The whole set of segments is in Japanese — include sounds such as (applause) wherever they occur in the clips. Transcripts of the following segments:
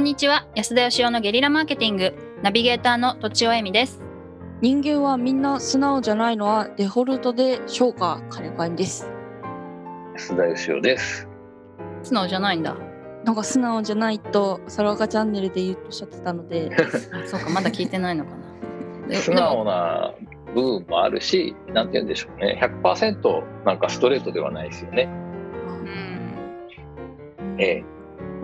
んにちは安田義雄のゲリラマーケティングナビゲーターのとちおえみです人間はみんな素直じゃないのはデフォルトでしょうか金子です安田義雄です。素直じゃないんだなんか素直じゃないとサラガチャンネルで言うとおっしゃってたので (laughs) あそうかまだ聞いてないのかなで素直な部分もあるし、なんて言うんでしょうね。100%なんかストレートではないですよね。うんええ。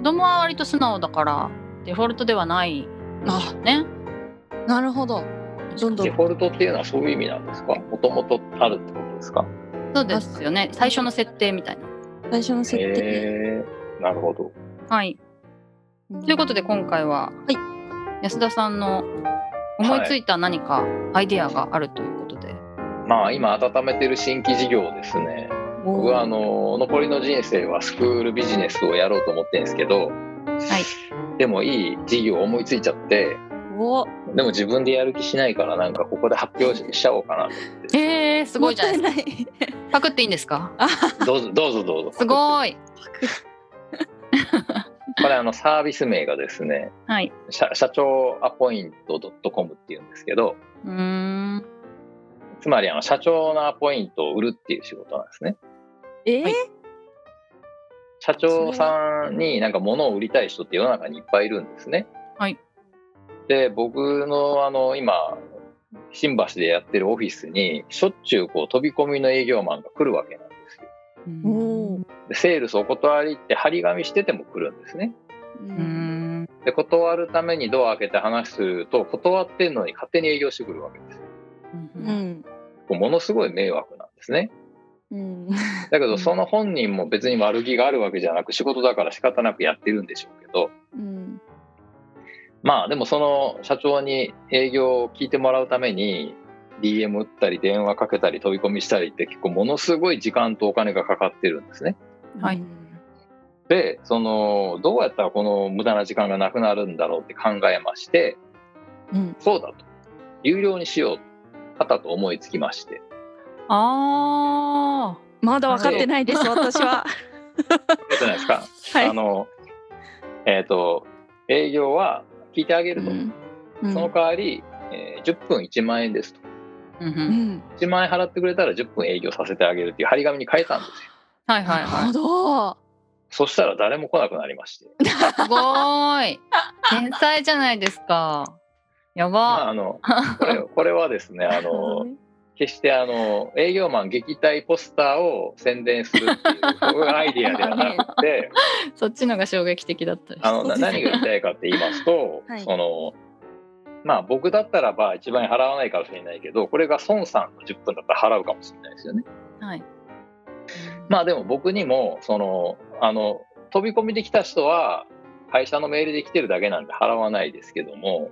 子供は割と素直だからデフォルトではないんでしょうねなるほど。どんどん。デフォルトっていうのはそういう意味なんですか？もともとあるってことですか？そうですよね。最初の設定みたいな。最初の設定、ええなるほど。はい。うん。ということで今回は、はい。安田さんの思いついた何かアイデアがあるということで、まあ今温めてる新規事業ですね。僕はあの残りの人生はスクールビジネスをやろうと思ってるんですけど、はい。でもいい事業思いついちゃって、お。でも自分でやる気しないからなんかここで発表しちゃおうかなと思って。えー、すごいじゃないですか。パクっていいんですか？どうぞどうぞどうぞ。すごい。これあのサービス名がですね、はい。社社長アポイント .com っていうんですけど、うーん。つまりあの社長のアポイントを売るっていう仕事なんですね。えー？はい社長さんになんか物を売りたい人って世の中にいっぱいいるんですね。はい。で、僕のあの今、新橋でやってるオフィスにしょっちゅうこう飛び込みの営業マンが来るわけなんですよ。おーでセールスお断りって張り紙してても来るんですね。うんで、断るためにドア開けて話すると、断ってんのに勝手に営業してくるわけですよ。ううんんこうものすごい迷惑なんですね。うん。だけうん。どその本人も別に悪気があるわけじゃなく仕事だから仕方なくやってるんでしょうけど。うん。まあでもその社長に営業を聞いてもらうために DM 打ったり電話かけたり飛び込みしたりって結構ものすごい時間とお金がかかってるんですね。はい。でそのどうやったらこの無駄な時間がなくなるんだろうって考えましてうん。そうだと。有料にしよう。と方と思いつきましてあまだ分かってないです私は。えっとないですか、はい。あのえっ、と営業は聞いてあげると。うん。その代わり、えー10分1万円ですと。ーうん。ううんん1万円払ってくれたら10分営業させてあげるっていう張り紙に変えたんですよ。はいはいなるほはいど。そしたら誰も来なくなりまして。すごーい。天才じゃないですか。やまあ、ばあのこれこれはですねあの決してあの営業マン撃退ポスターを宣伝するっていうアイディアではなくて (laughs) そっちのが衝撃的だった。あのな何が言いたいかって言いますと、(laughs) はい。そのまあ僕だったらば1万円払わないかもしれないけどこれが孫さんの10分だったら払うかもしれないですよね。はい。まあでも僕にもそのあの飛び込みで来た人は会社のメールで来てるだけなんで払わないですけども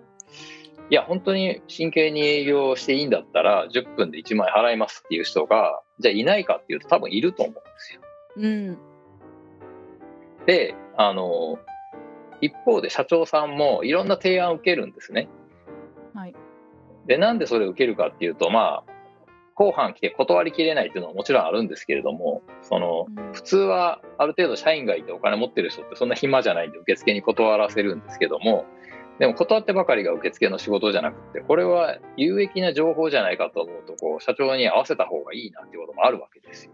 いや本当に真剣に営業していいんだったら10分で1万円払いますっていう人がじゃあいないかっていうと多分いると思うんですよ。うんであの一方で社長さんもいろんな提案を受けるんですね。はいでなんでそれを受けるかっていうとまあ後半来て断りきれないっていうのはもちろんあるんですけれどもその普通はある程度社員がいてお金持ってる人ってそんな暇じゃないんで受付に断らせるんですけどもでも断ってばかりが受付の仕事じゃなくてこれは有益な情報じゃないかと思うとこう社長に合わせた方がいいなっていうこともあるわけですよ。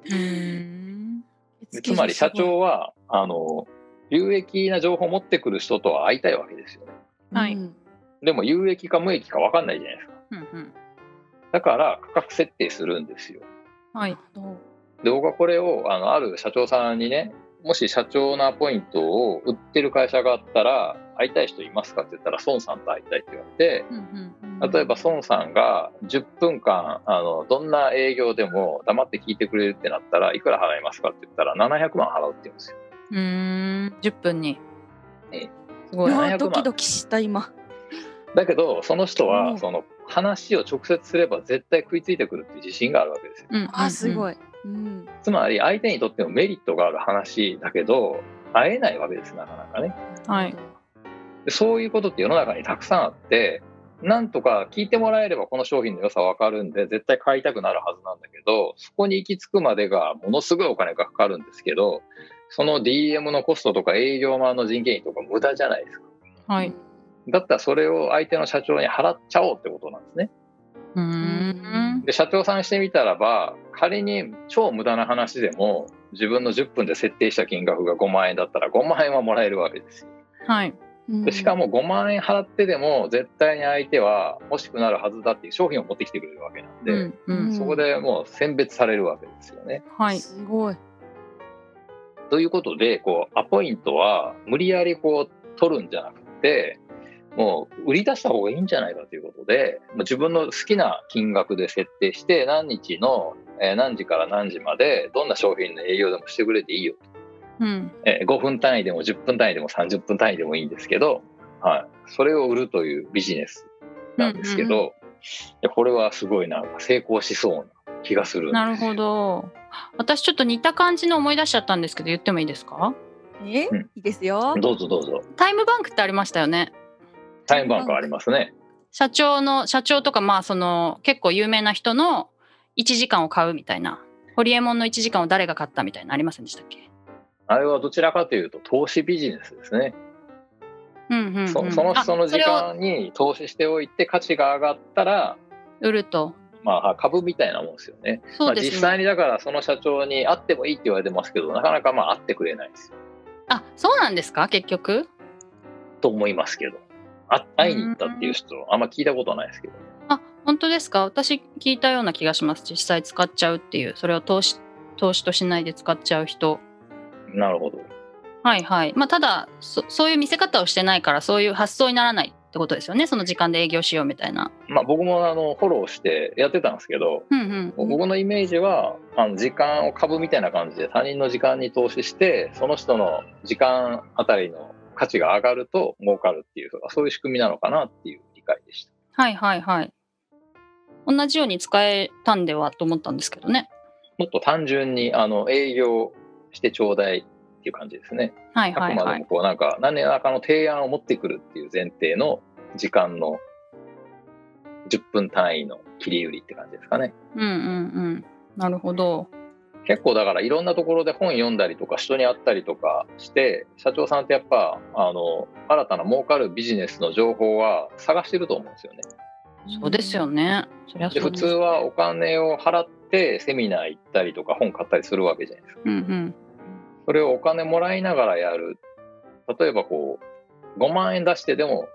つまり社長はあの有益な情報を持ってくる人とは会いたいわけですよね。はいうんでも有益か無益か分かんないじゃないですか。うんうんだから価格設定するんですよ。はいで僕はこれをあのある社長さんにねもし社長のアポイントを売ってる会社があったら会いたい人いますかって言ったら孫さんと会いたいって言われてうんうん例えば孫さんが10分間あのどんな営業でも黙って聞いてくれるってなったらいくら払いますかって言ったら700万払うって言うんですよ。うーん。10分に。ええ。すごい。うわ700万。ドキドキした今。だけどその人うん。はその話を直接すれば絶対食いついてくるっていう自信があるわけですよ。うんあすごいいうんつまり相手にとってもメリットがある話だけど会えないわけですなかなかね。はいでそういうことって世の中にたくさんあってなんとか聞いてもらえればこの商品の良さわかるんで絶対買いたくなるはずなんだけどそこに行き着くまでがものすごいお金がかかるんですけどその DM のコストとか営業マンの人件費とか無駄じゃないですか。はい。だったらそれを相手の社長に払っちゃおうってことなんですね。うーん。で社長さんしてみたらば仮に超無駄な話でも自分の10分で設定した金額が5万円だったら5万円はもらえるわけですよ。はい。でしかも5万円払ってでも絶対に相手は欲しくなるはずだっていう商品を持ってきてくれるわけなんで、うんうん。そこでもう選別されるわけですよね。はい。すごい。ということでこうアポイントは無理やりこう取るんじゃなくてもう売り出した方がいいんじゃないかということで自分の好きな金額で設定して何日のえー何時から何時までどんな商品の営業でもしてくれていいよ。うん。えー5分単位でも10分単位でも30分単位でもいいんですけど、はい、それを売るというビジネスなんですけど、うんうんいやこれはすごいなんか成功しそうな気がするんですなるほど。私ちょっと似た感じの思い出しちゃったんですけど言ってもいいですか？え、うん。いいですよ。どうぞどうぞ。タイムバンクってありましたよね。タイムバンクありますね。社長の社長とかまあその結構有名な人の1時間を買うみたいな。ホリエモンの1時間を誰が買ったみたいなのありませんでしたっけ？あれはどちらかというと投資ビジネスですね、うんうん、うん、そその人の時間に投資しておいて価値が上がったら売ると。まあ株みたいなもんですよね。そうですね、まあ、実際にだからその社長に会ってもいいって言われてますけどなかなかまあ会ってくれないですよ。あそうなんですか？結局？と思いますけど。あ会いに行ったっていう人あんま聞いたことないですけど。あ本当ですか？私聞いたような気がします。実際使っちゃうっていう。それを投資投資としないで使っちゃう人。なるほど。はいはい。まあただそそういう見せ方をしてないからそういう発想にならないってことですよね。その時間で営業しようみたいな。まあ僕もあのフォローしてやってたんですけどうんうんうん。僕のイメージはあの時間を株みたいな感じで他人の時間に投資してその人の時間あたりの価値が上がると儲かるっていうそういう仕組みなのかなっていう理解でした。はいはいはい同じように使えたんではと思ったんですけどねもっと単純にあの営業してちょうだいっていう感じですね。はいあくまはいはいでもこうなんか何らかの提案を持ってくるっていう前提の時間の10分単位の切り売りって感じですかね。うんうんうんなるほど結構だからいろんなところで本読んだりとか人に会ったりとかして社長さんってやっぱあの新たな儲かるビジネスの情報は探してると思うんですよね。そうですよねそそうです通はお金を払ってセミナー行ったりとか本買ったりするわけじゃないですか。うんうんそれをお金もらいながらやる。例えばこう5万円出してでも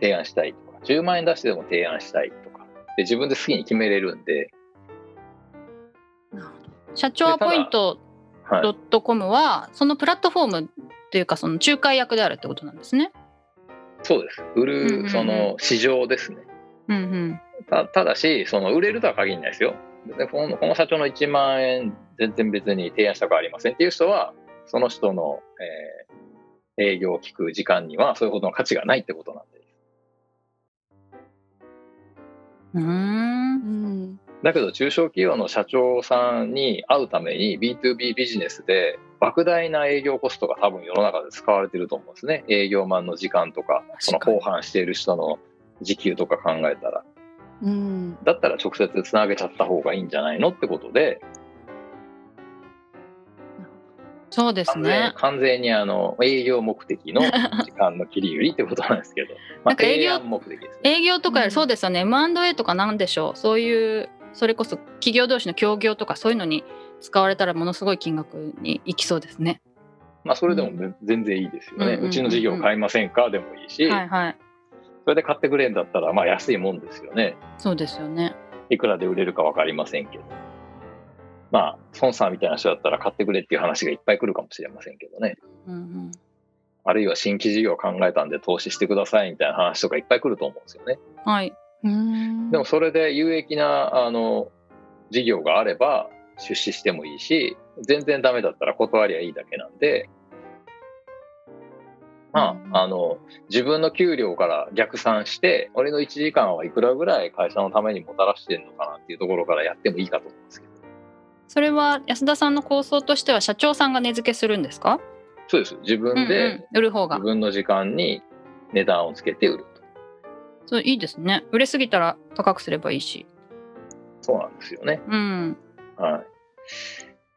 提案したいとか10万円出してでも提案したいとかで自分で好きに決めれるんで、社長アポイントはいドットコムはそのプラットフォームっていうかその仲介役であるってことなんですね。そうです。売るその市場ですね。うんうん。たただし、その売れるとは限らないですよ。でこのこの社長の1万円、全然別に提案したくありませんっていう人は、その人の、えー営業を聞く時間には、そういうことの価値がないってことなんで。うーんうんだけど、中小企業の社長さんに会うために B2B ビジネスで、莫大な営業コストが多分世の中で使われてると思うんですね。営業マンの時間とか、その後半している人の時給とか考えたら。うんだったら直接つなげちゃった方がいいんじゃないのってことで、そうですね。完全にあの営業目的の (laughs) 時間の切り売りってことなんですけど、まあ、なんか営業目的ですね。営業とかそうですよね、M&A とかなんでしょうそういうそれこそ企業同士の協業とかそういうのに使われたらものすごい金額にいきそうですね。まあ、それでもぜ全然いいですよね。うんうんうんうんうちの事業買いませんか？でもいいし、はいはいそれで買ってくれるんだったら、まあ安いもんですよね。そうですよね。いくらで売れるか分かりませんけど。まあ、孫さんみたいな人だったら買ってくれっていう話がいっぱい来るかもしれませんけどね。うんうん、あるいは新規事業を考えたんで投資してくださいみたいな話とかいっぱい来ると思うんですよね。はいうんでもそれで有益なあの事業があれば出資してもいいし、全然ダメだったら断りゃいいだけなんで、まうんあ、あの、自分の給料から逆算して、俺の1時間はいくらぐらい会社のためにもたらしてるのかなっていうところからやってもいいかと思うんですけど。それは安田さんの構想としては社長さんが値付けするんですか？そうです。自分うんうでん、売る方が自分の時間に値段をつけて売ると。そういいですね売れすぎたら高くすればいいしそうなんですよね。うんはい。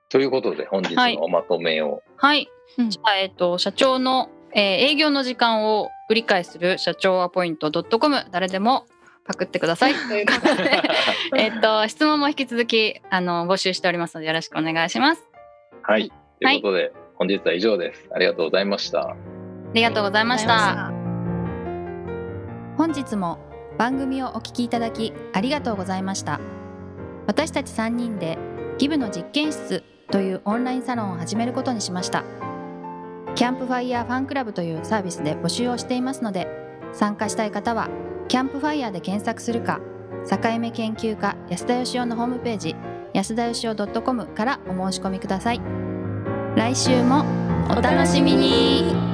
ということで本日はいのおまとめを。はい、うんじゃあ、えっと、社長のえー営業の時間を売り買いする社長アポイント .com 誰でもパクってください。(laughs) ということで。えっと質問も引き続きあの募集しておりますのでよろしくお願いします。はい。ということで、本日は以上です。ありがとうございました。ありがとうございました。本日も番組をお聞きいただきありがとうございました。私たち3人でギブの実験室というオンラインサロンを始めることにしましたキャンプファイヤーファンクラブというサービスで募集をしていますので参加したい方はキャンプファイヤーで検索するか境目研究家安田よしおのホームページ安田義雄 .com からお申し込みください。来週もお楽しみに。